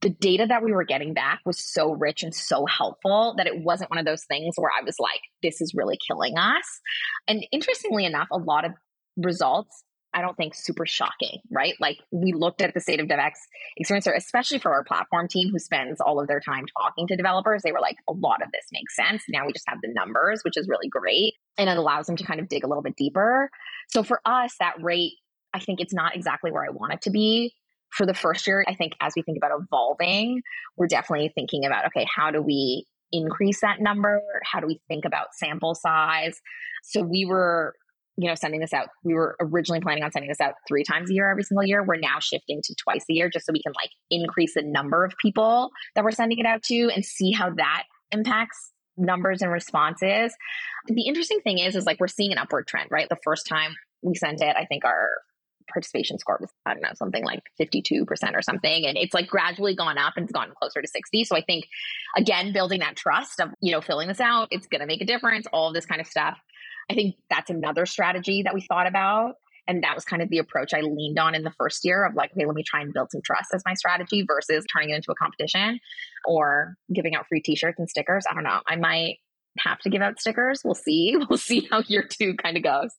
the data that we were getting back was so rich and so helpful that it wasn't one of those things where I was like, this is really killing us. And interestingly enough, a lot of results I don't think super shocking, right? Like we looked at the state of DevX experience, especially for our platform team who spends all of their time talking to developers. They were like, a lot of this makes sense. Now we just have the numbers, which is really great. And it allows them to kind of dig a little bit deeper. So for us, that rate, I think it's not exactly where I want it to be. For the first year, I think as we think about evolving, we're definitely thinking about, okay, how do we increase that number? How do we think about sample size? So we were you know, sending this out. We were originally planning on sending this out three times a year every single year. We're now shifting to twice a year just so we can like increase the number of people that we're sending it out to and see how that impacts numbers and responses. The interesting thing is, is like we're seeing an upward trend, right? The first time we sent it, I think our participation score was, I don't know, something like 52% or something. And it's like gradually gone up and it's gotten closer to 60. So I think, again, building that trust of, you know, filling this out, it's going to make a difference, all this kind of stuff. I think that's another strategy that we thought about. And that was kind of the approach I leaned on in the first year of like, okay, let me try and build some trust as my strategy versus turning it into a competition or giving out free t shirts and stickers. I don't know. I might have to give out stickers. We'll see. We'll see how year two kind of goes.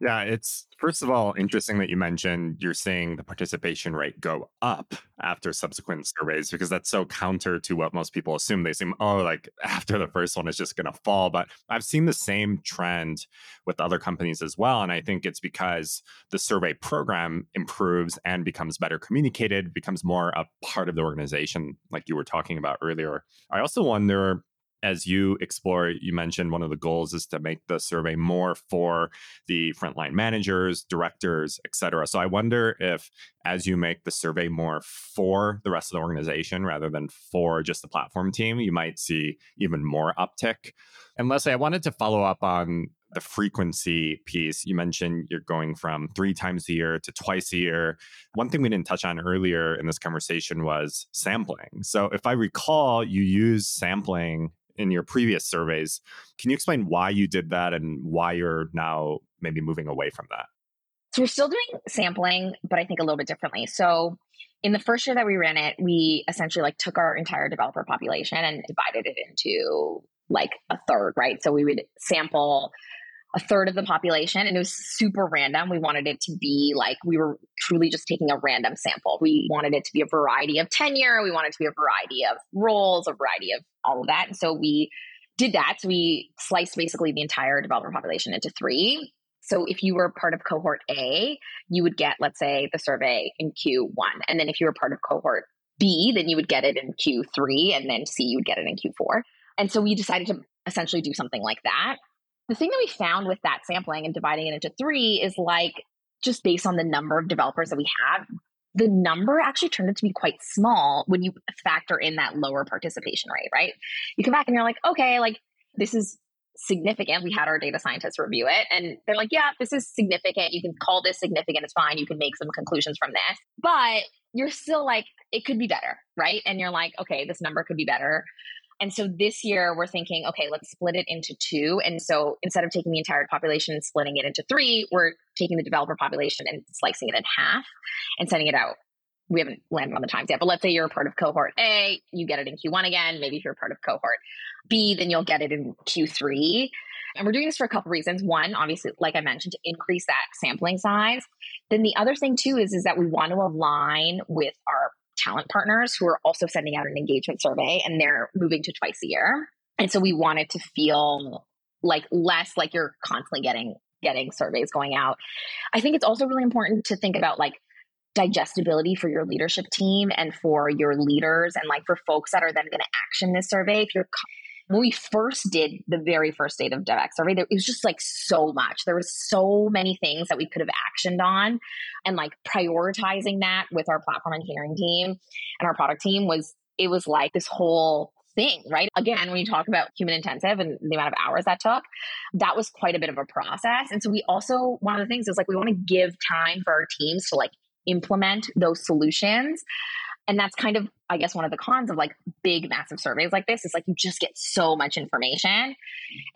Yeah, it's first of all interesting that you mentioned you're seeing the participation rate go up after subsequent surveys because that's so counter to what most people assume. They seem, oh, like after the first one, it's just going to fall. But I've seen the same trend with other companies as well. And I think it's because the survey program improves and becomes better communicated, becomes more a part of the organization, like you were talking about earlier. I also wonder as you explore, you mentioned one of the goals is to make the survey more for the frontline managers, directors, et cetera. So I wonder if, as you make the survey more for the rest of the organization rather than for just the platform team, you might see even more uptick. And Leslie, I wanted to follow up on the frequency piece. You mentioned you're going from three times a year to twice a year. One thing we didn't touch on earlier in this conversation was sampling. So, if I recall, you use sampling in your previous surveys. Can you explain why you did that and why you're now maybe moving away from that?
So we're still doing sampling, but I think a little bit differently. So in the first year that we ran it, we essentially like took our entire developer population and divided it into like a third, right? So we would sample a third of the population and it was super random. We wanted it to be like we were truly just taking a random sample. We wanted it to be a variety of tenure, we wanted it to be a variety of roles, a variety of all of that. And so we did that. So we sliced basically the entire developer population into three. So if you were part of cohort A, you would get, let's say, the survey in Q1. And then if you were part of cohort B, then you would get it in Q3. And then C, you would get it in Q4. And so we decided to essentially do something like that the thing that we found with that sampling and dividing it into three is like just based on the number of developers that we have, the number actually turned out to be quite small when you factor in that lower participation rate, right? You come back and you're like, okay, like this is significant. We had our data scientists review it and they're like, yeah, this is significant. You can call this significant. It's fine. You can make some conclusions from this. But you're still like, it could be better, right? And you're like, okay, this number could be better. And so this year we're thinking, okay, let's split it into two. And so instead of taking the entire population and splitting it into three, we're taking the developer population and slicing it in half and sending it out. We haven't landed on the times yet, but let's say you're a part of cohort A, you get it in Q1 again. Maybe if you're a part of cohort B, then you'll get it in Q3. And we're doing this for a couple reasons. One, obviously, like I mentioned, to increase that sampling size. Then the other thing too is, is that we want to align with our talent partners who are also sending out an engagement survey and they're moving to twice a year. And so we wanted to feel like less like you're constantly getting getting surveys going out. I think it's also really important to think about like digestibility for your leadership team and for your leaders and like for folks that are then going to action this survey if you're when we first did the very first state of DevX survey, there, it was just like so much. There was so many things that we could have actioned on, and like prioritizing that with our platform engineering team and our product team was it was like this whole thing, right? Again, when you talk about human intensive and the amount of hours that took, that was quite a bit of a process. And so we also one of the things is like we want to give time for our teams to like implement those solutions and that's kind of, I guess, one of the cons of like big, massive surveys like this is like you just get so much information.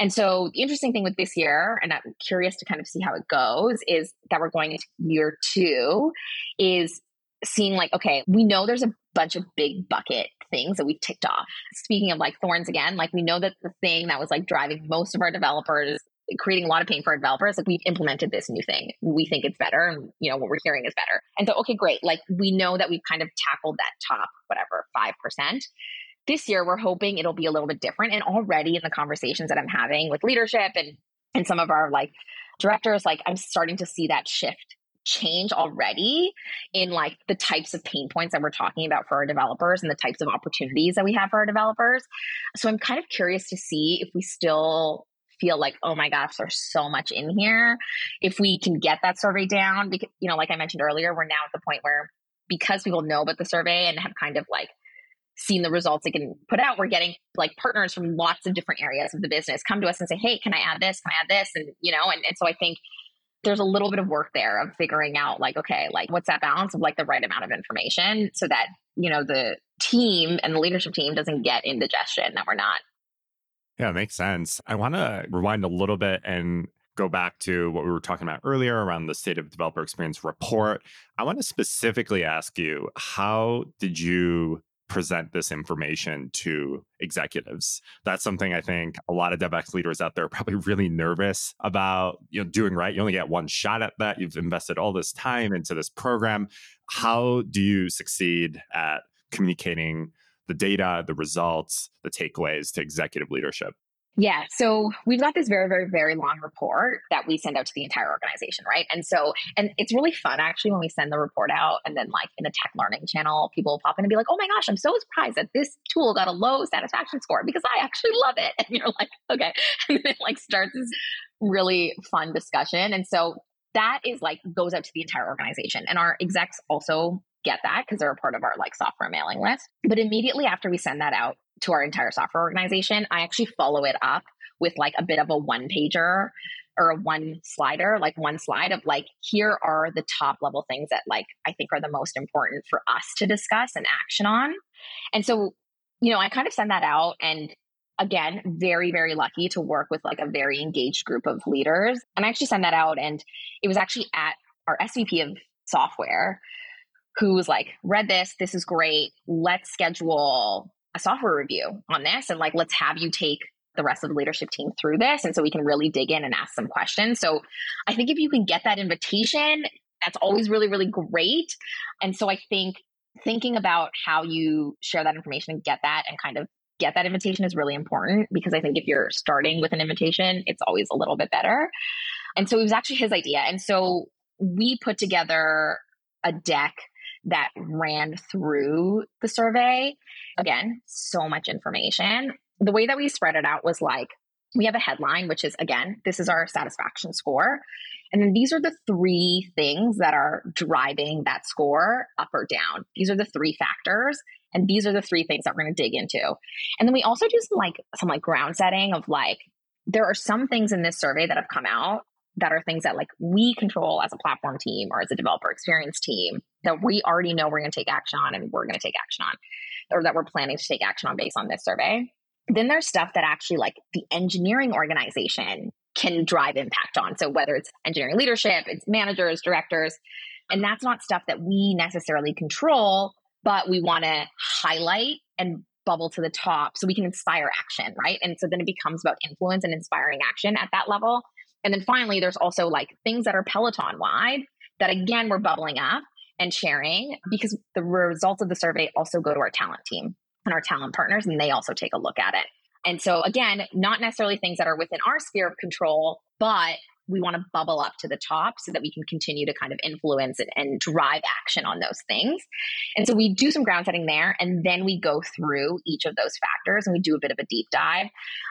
And so the interesting thing with this year, and I'm curious to kind of see how it goes, is that we're going into year two, is seeing like, okay, we know there's a bunch of big bucket things that we ticked off. Speaking of like thorns again, like we know that the thing that was like driving most of our developers creating a lot of pain for our developers. Like we've implemented this new thing. We think it's better. And you know, what we're hearing is better. And so, okay, great. Like we know that we've kind of tackled that top, whatever, 5%. This year, we're hoping it'll be a little bit different. And already in the conversations that I'm having with leadership and, and some of our like directors, like I'm starting to see that shift change already in like the types of pain points that we're talking about for our developers and the types of opportunities that we have for our developers. So I'm kind of curious to see if we still feel like, oh my gosh, there's so much in here. If we can get that survey down, because, you know, like I mentioned earlier, we're now at the point where because people know about the survey and have kind of like seen the results it can put out, we're getting like partners from lots of different areas of the business come to us and say, hey, can I add this? Can I add this? And, you know, and, and so I think there's a little bit of work there of figuring out like, okay, like what's that balance of like the right amount of information so that, you know, the team and the leadership team doesn't get indigestion that we're not
yeah, it makes sense. I want to rewind a little bit and go back to what we were talking about earlier around the state of developer experience report. I want to specifically ask you how did you present this information to executives. That's something I think a lot of DevX leaders out there are probably really nervous about, you know, doing right. You only get one shot at that. You've invested all this time into this program. How do you succeed at communicating the data, the results, the takeaways to executive leadership?
Yeah. So we've got this very, very, very long report that we send out to the entire organization, right? And so, and it's really fun actually when we send the report out and then like in the tech learning channel, people will pop in and be like, oh my gosh, I'm so surprised that this tool got a low satisfaction score because I actually love it. And you're like, okay. And then it like starts this really fun discussion. And so that is like goes out to the entire organization. And our execs also get that because they're a part of our like software mailing list. But immediately after we send that out to our entire software organization, I actually follow it up with like a bit of a one pager or a one slider, like one slide of like, here are the top level things that like I think are the most important for us to discuss and action on. And so, you know, I kind of send that out and again, very, very lucky to work with like a very engaged group of leaders. And I actually sent that out and it was actually at our SVP of software who was like, read this, this is great. Let's schedule a software review on this and like, let's have you take the rest of the leadership team through this. And so we can really dig in and ask some questions. So I think if you can get that invitation, that's always really, really great. And so I think thinking about how you share that information and get that and kind of get that invitation is really important because I think if you're starting with an invitation, it's always a little bit better. And so it was actually his idea. And so we put together a deck that ran through the survey. Again, so much information. The way that we spread it out was like we have a headline, which is again, this is our satisfaction score. And then these are the three things that are driving that score up or down. These are the three factors. And these are the three things that we're going to dig into. And then we also do some like some like ground setting of like there are some things in this survey that have come out that are things that like we control as a platform team or as a developer experience team that we already know we're going to take action on and we're going to take action on or that we're planning to take action on based on this survey. Then there's stuff that actually like the engineering organization can drive impact on. So whether it's engineering leadership it's managers directors and that's not stuff that we necessarily control but we want to highlight and bubble to the top so we can inspire action right? And so then it becomes about influence and inspiring action at that level and then finally, there's also like things that are Peloton wide that again, we're bubbling up and sharing because the results of the survey also go to our talent team and our talent partners, and they also take a look at it. And so, again, not necessarily things that are within our sphere of control, but we want to bubble up to the top so that we can continue to kind of influence and, and, drive action on those things. And so we do some ground setting there, and then we go through each of those factors and we do a bit of a deep dive.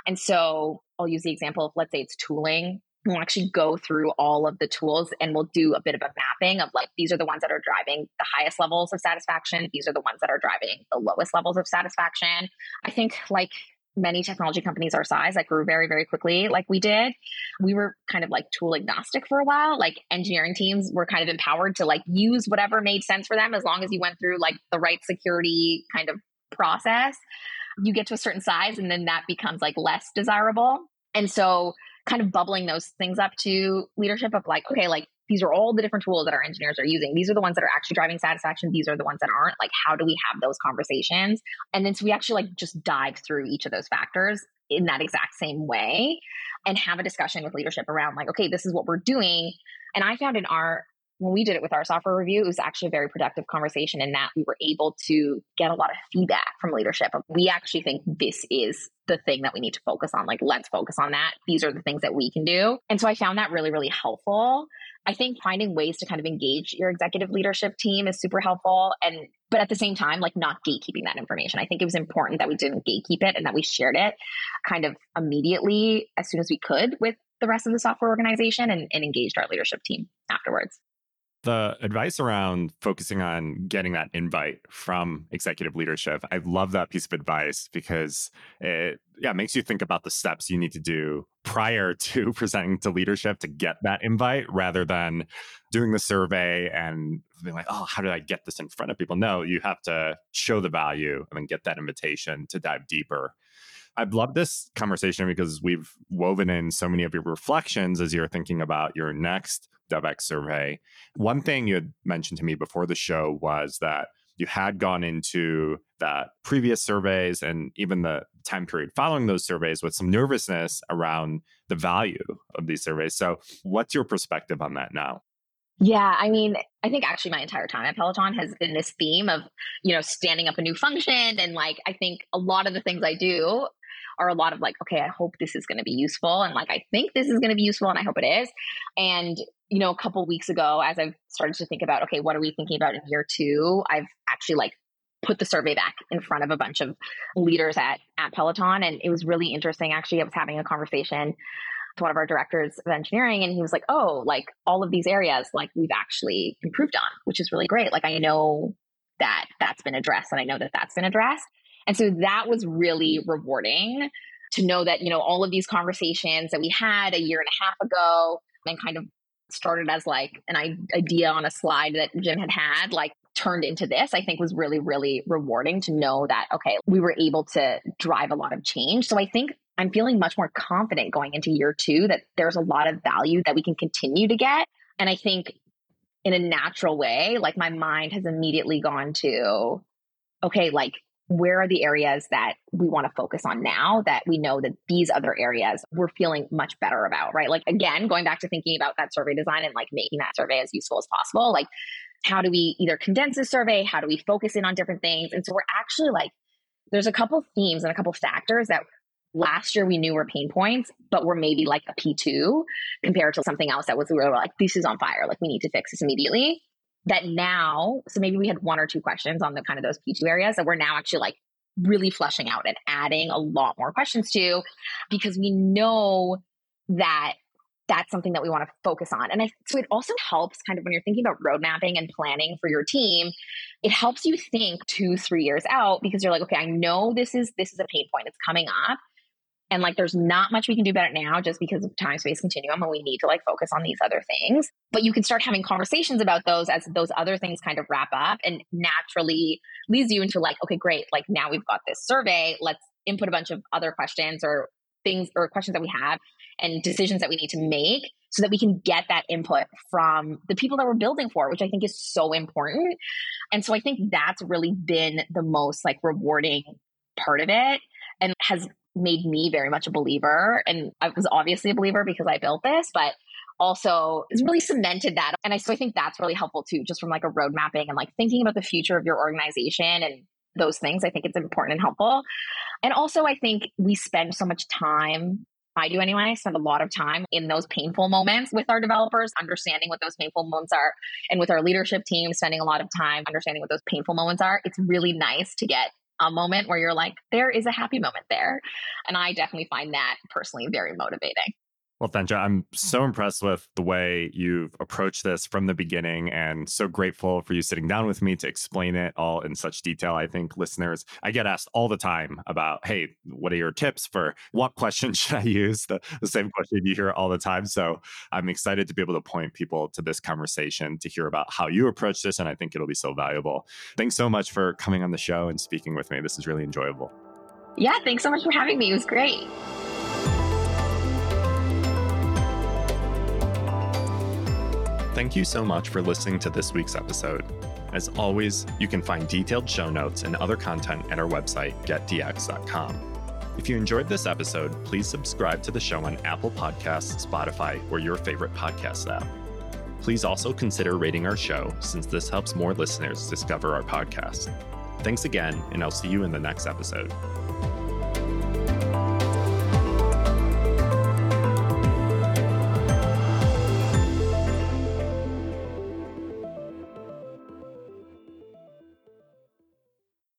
And so I'll use the example of let's say it's tooling we'll actually go through all of the tools and we'll do a bit of a mapping of like these are the ones that are driving the highest levels of satisfaction. These are the ones that are driving the lowest levels of satisfaction. I think like many technology companies our size that grew very very quickly like we did. We were kind of like tool agnostic for a while. Like engineering teams were kind of empowered to like use whatever made sense for them as long as you went through like the right security kind of process. You get to a certain size and then that becomes like less desirable. And so kind of bubbling those things up to leadership of like, okay, like these are all the different tools that our engineers are using. These are the ones that are actually driving satisfaction. These are the ones that aren't. Like, how do we have those conversations? And then so we actually like just dive through each of those factors in that exact same way and have a discussion with leadership around like, okay, this is what we're doing. And I found in our when we did it with our software review, it was actually a very productive conversation in that we were able to get a lot of feedback from leadership. We actually think this is the thing that we need to focus on. Like, let's focus on that. These are the things that we can do. And so I found that really, really helpful. I think finding ways to kind of engage your executive leadership team is super helpful. And, but at the same time, like not gatekeeping that information. I think it was important that we didn't gatekeep it and that we shared it kind of immediately as soon as we could with the rest of the software organization and, and engaged our leadership team afterwards
the advice around focusing on getting that invite from executive leadership i love that piece of advice because it yeah makes you think about the steps you need to do prior to presenting to leadership to get that invite rather than doing the survey and being like oh how did i get this in front of people? No you have to show the value and then get that invitation to dive deeper. I've loved this conversation because we've woven in so many of your reflections as you're thinking about your next DevX survey. One thing you had mentioned to me before the show was that you had gone into that previous surveys and even the time period following those surveys with some nervousness around the value of these surveys. So, what's your perspective on that now?
Yeah, I mean, I think actually my entire time at Peloton has been this theme of, you know, standing up a new function. And like, I think a lot of the things I do are a lot of like, okay, I hope this is going to be useful. And like, I think this is going to be useful and I hope it is. And, you know, a couple weeks ago, as I've started to think about, okay, what are we thinking about in year two? I've actually like put the survey back in front of a bunch of leaders at, at Peloton. And it was really interesting. Actually, I was having a conversation to one of our directors of engineering and he was like, oh, like all of these areas, like we've actually improved on, which is really great. Like I know that that's been addressed and I know that that's been addressed. And so that was really rewarding to know that, you know, all of these conversations that we had a year and a half ago and kind of started as like an idea on a slide that Jim had had, like turned into this, I think was really, really rewarding to know that, okay, we were able to drive a lot of change. So I think I'm feeling much more confident going into year two that there's a lot of value that we can continue to get. And I think in a natural way, like my mind has immediately gone to, okay, like where are the areas that we want to focus on now that we know that these other areas we're feeling much better about, right? Like, again, going back to thinking about that survey design and like making that survey as useful as possible, like, how do we either condense the survey? How do we focus in on different things? And so we're actually like, there's a couple themes and a couple factors that last year we knew were pain points, but were maybe like a P2 compared to something else that was we were like, this is on fire. Like we need to fix this immediately that now, so maybe we had one or two questions on the kind of those P2 areas that we're now actually like really fleshing out and adding a lot more questions to because we know that that's something that we want to focus on. And I, so it also helps kind of when you're thinking about road mapping and planning for your team, it helps you think two, three years out because you're like, okay, I know this is, this is a pain point. It's coming up and like there's not much we can do about it now just because of time space continuum and we need to like focus on these other things. But you can start having conversations about those as those other things kind of wrap up and naturally leads you into like okay great like now we've got this survey. Let's input a bunch of other questions or things or questions that we have and decisions that we need to make so that we can get that input from the people that we're building for which i think is so important. And so i think that's really been the most like rewarding part of it and has made me very much a believer. And I was obviously a believer because I built this, but also it's really cemented that. And I still think that's really helpful too, just from like a road mapping and like thinking about the future of your organization and those things. I think it's important and helpful. And also, I think we spend so much time I do anyway. I spend a lot of time in those painful moments with our developers, understanding what those painful moments are, and with our leadership team, spending a lot of time understanding what those painful moments are. It's really nice to get a moment where you're like, there is a happy moment there. And I definitely find that personally very motivating.
Well, Thansha, I'm so mm-hmm. impressed with the way you've approached this from the beginning and so grateful for you sitting down with me to explain it all in such detail. I think listeners, I get asked all the time about, hey, what are your tips for what question should I use? The, the same question you hear all the time. So I'm excited to be able to point people to this conversation to hear about how you approach this. And I think it'll be so valuable. Thanks so much for coming on the show and speaking with me. This is really enjoyable.
Yeah, thanks so much for having me. It was great.
Thank you so much for listening to this week's episode. As always, you can find detailed show notes and other content at our website, getdx.com. If you enjoyed this episode, please subscribe to the show on Apple Podcasts, Spotify, or your favorite podcast app. Please also consider rating our show since this helps more listeners discover our podcast. Thanks again, and I'll see you in the next episode.